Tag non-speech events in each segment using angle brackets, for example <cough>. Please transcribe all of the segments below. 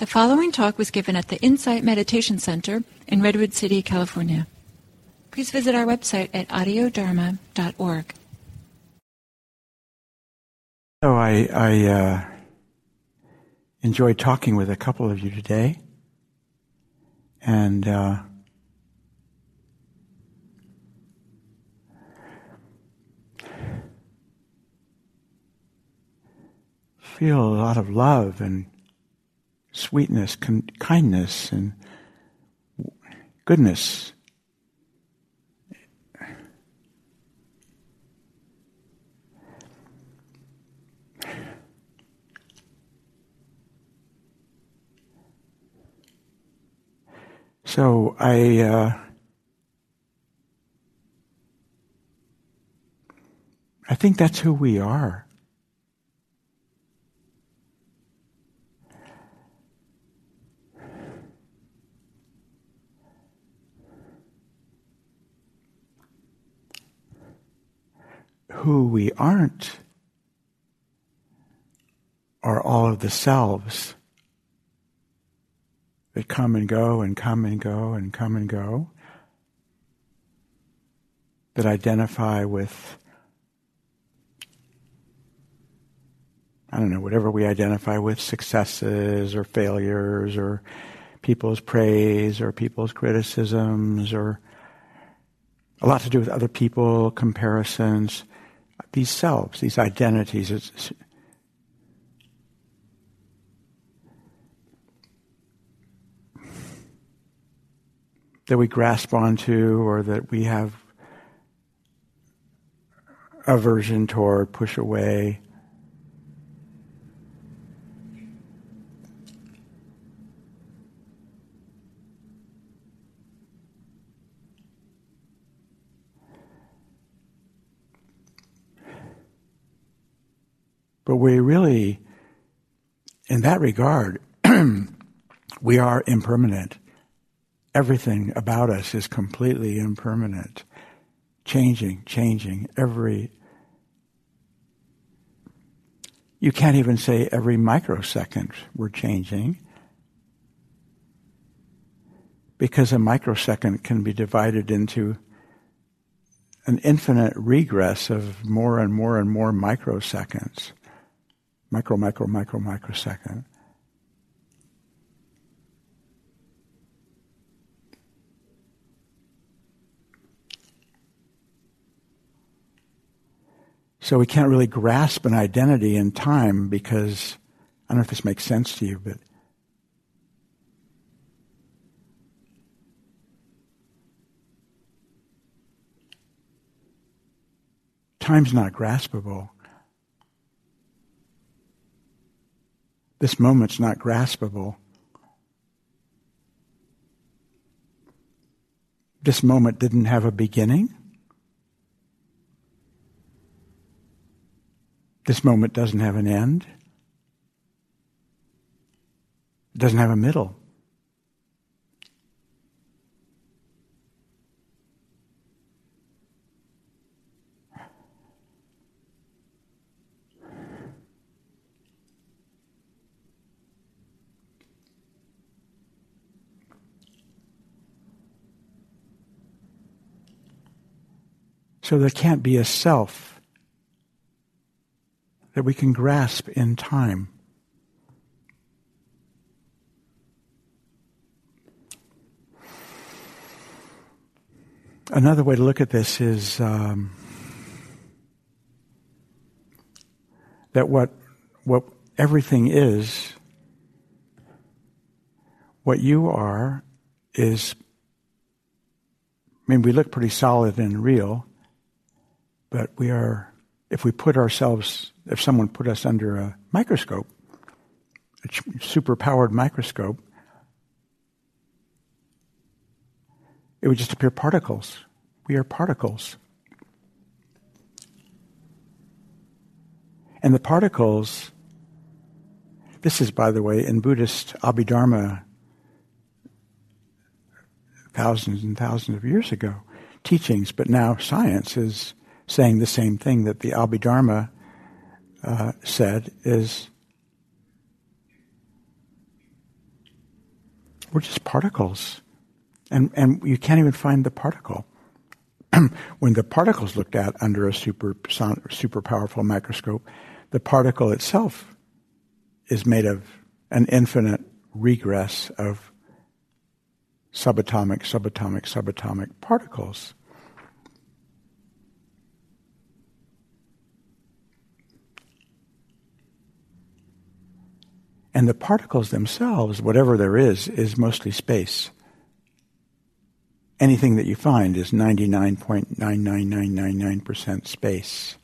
The following talk was given at the Insight Meditation Center in Redwood City, California. Please visit our website at audiodharma.org. So I, I uh, enjoyed talking with a couple of you today, and uh, feel a lot of love and sweetness, kindness, and goodness. So I uh, I think that's who we are. Who we aren't are all of the selves that come and go and come and go and come and go, that identify with, I don't know, whatever we identify with successes or failures or people's praise or people's criticisms or a lot to do with other people, comparisons these selves, these identities. It's, that we grasp onto or that we have aversion toward, push away. But we really, in that regard, <clears throat> we are impermanent. Everything about us is completely impermanent, changing, changing every. You can't even say every microsecond we're changing because a microsecond can be divided into an infinite regress of more and more and more microseconds micro, micro, micro, microsecond. So we can't really grasp an identity in time because I don't know if this makes sense to you, but time's not graspable. This moment's not graspable. This moment didn't have a beginning. This moment doesn't have an end. It doesn't have a middle. So there can't be a self that we can grasp in time. Another way to look at this is um, that what what everything is, what you are, is. I mean, we look pretty solid and real, but we are, if we put ourselves, if someone put us under a microscope, a super powered microscope, it would just appear particles. We are particles. And the particles, this is, by the way, in Buddhist Abhidharma thousands and thousands of years ago, teachings, but now science is saying the same thing that the Abhidharma uh, said is We're just particles. And, and you can't even find the particle. <clears throat> when the particle's looked at under a super, super powerful microscope, the particle itself is made of an infinite regress of subatomic, subatomic, subatomic particles. And the particles themselves, whatever there is, is mostly space. Anything that you find is 99.99999% space.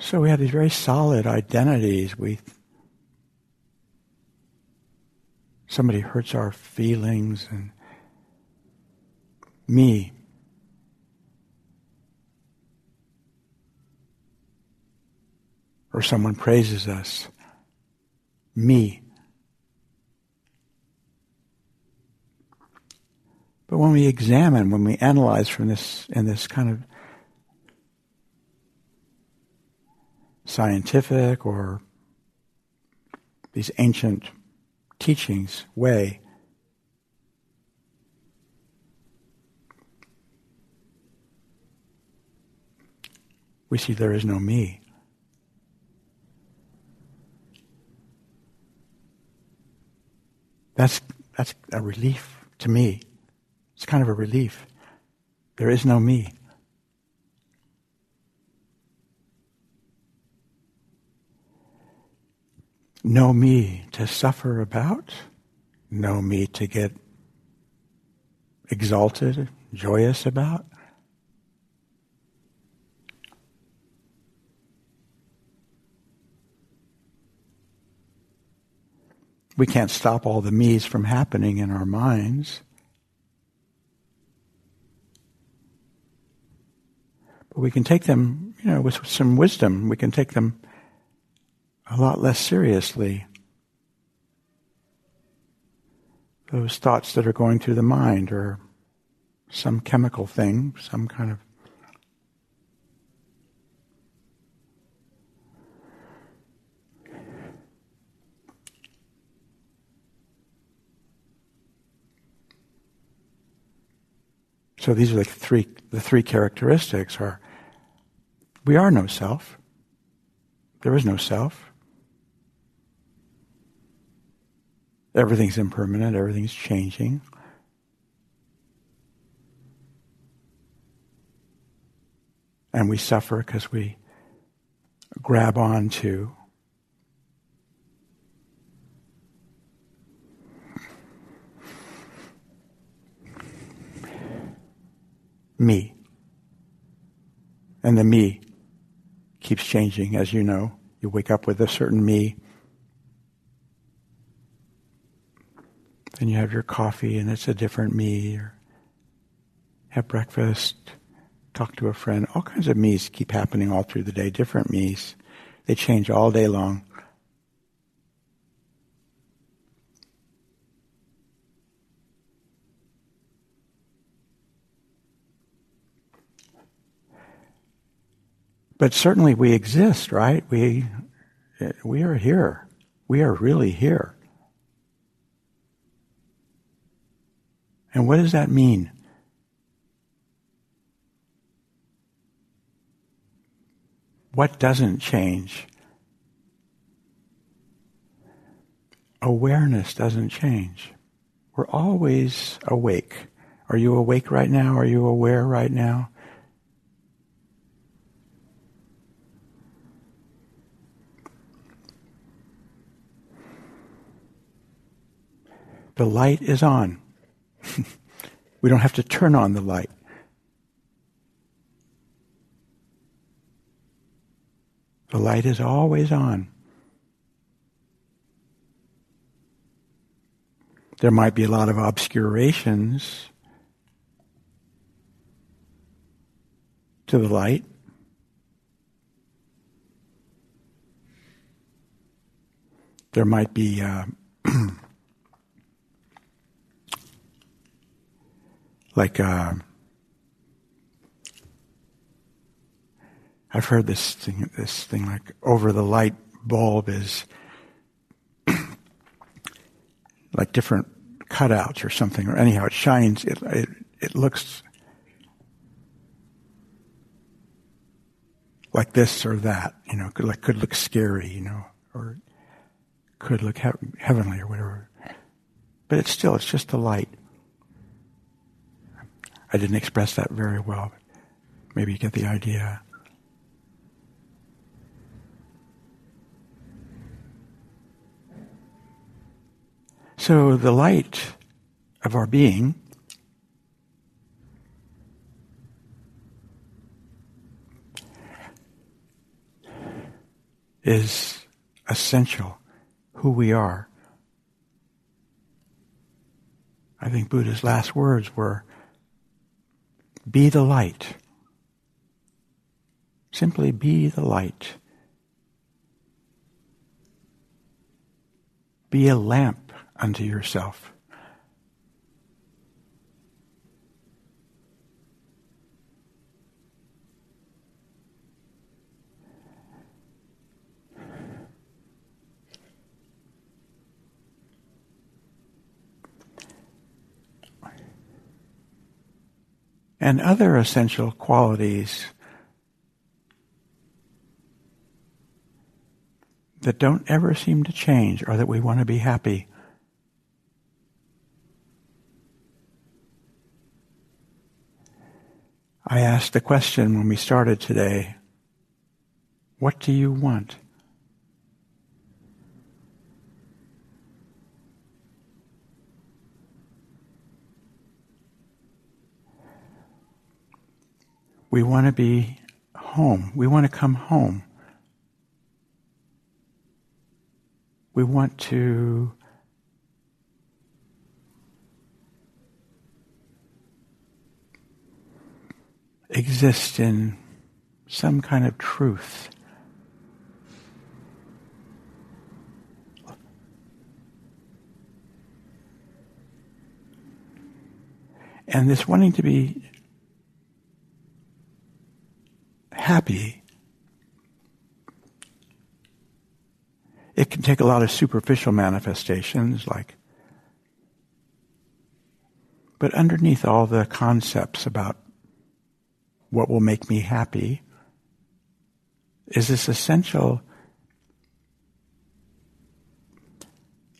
So we have these very solid identities. We somebody hurts our feelings and me. Or someone praises us. Me. But when we examine, when we analyze from this in this kind of scientific or these ancient teachings way. We see there is no me. That's, that's a relief to me. It's kind of a relief. There is no me. no me to suffer about, no me to get exalted, joyous about. We can't stop all the me's from happening in our minds. But we can take them, you know, with some wisdom. We can take them a lot less seriously. Those thoughts that are going through the mind or some chemical thing, some kind of So these are the three the three characteristics are we are no self. There is no self. Everything's impermanent, everything's changing. And we suffer because we grab on me. And the me keeps changing, as you know. You wake up with a certain me, Then you have your coffee and it's a different me, or have breakfast, talk to a friend. All kinds of me's keep happening all through the day, different me's. They change all day long. But certainly we exist, right? We, we are here. We are really here. And what does that mean? What doesn't change? Awareness doesn't change. We're always awake. Are you awake right now? Are you aware right now? The light is on. <laughs> we don't have to turn on the light. The light is always on. There might be a lot of obscurations to the light. There might be uh, <clears throat> like uh, I've heard this thing, this thing like over the light bulb is <clears throat> like different cutouts or something, or anyhow, it shines. It it, it looks like this or that, you know, could, like, could look scary, you know, or could look he- heavenly or whatever. But it's still, it's just the light. I didn't express that very well. Maybe you get the idea. So the light of our being is essential, who we are. I think Buddha's last words were, be the light. Simply be the light. Be a lamp unto yourself. And other essential qualities that don't ever seem to change or that we want to be happy. I asked the question when we started today, what do you want? We want to be home. We want to come home. We want to exist in some kind of truth. And this wanting to be happy, it can take a lot of superficial manifestations like but underneath all the concepts about what will make me happy is this essential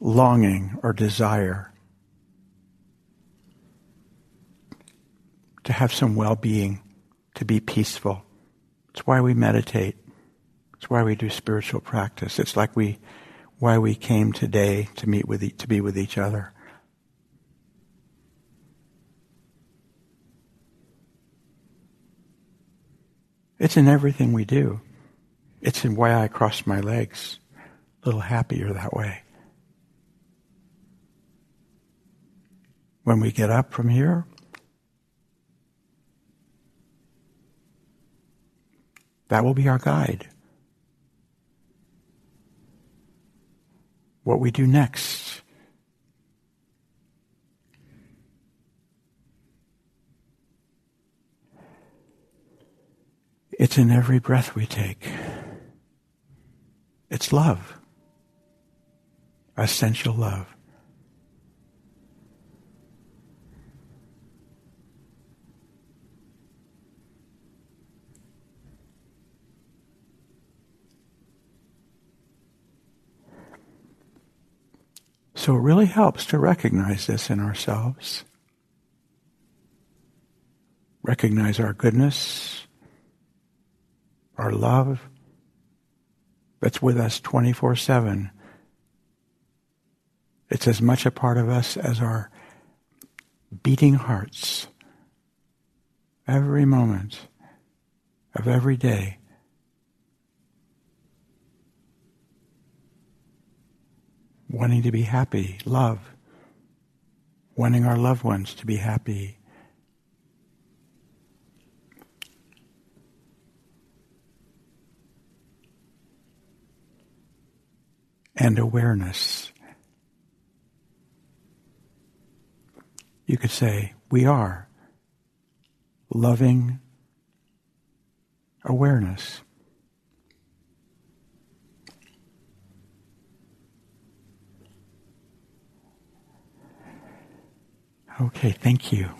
longing or desire to have some well-being, to be peaceful. It's why we meditate. It's why we do spiritual practice. It's like we, why we came today to meet with, to be with each other. It's in everything we do. It's in why I cross my legs. A little happier that way. When we get up from here, That will be our guide. What we do next. It's in every breath we take. It's love. Essential love. So it really helps to recognize this in ourselves. Recognize our goodness, our love that's with us 24 7. It's as much a part of us as our beating hearts every moment of every day. Wanting to be happy, love, wanting our loved ones to be happy. And awareness. You could say, we are loving awareness. Okay, thank you.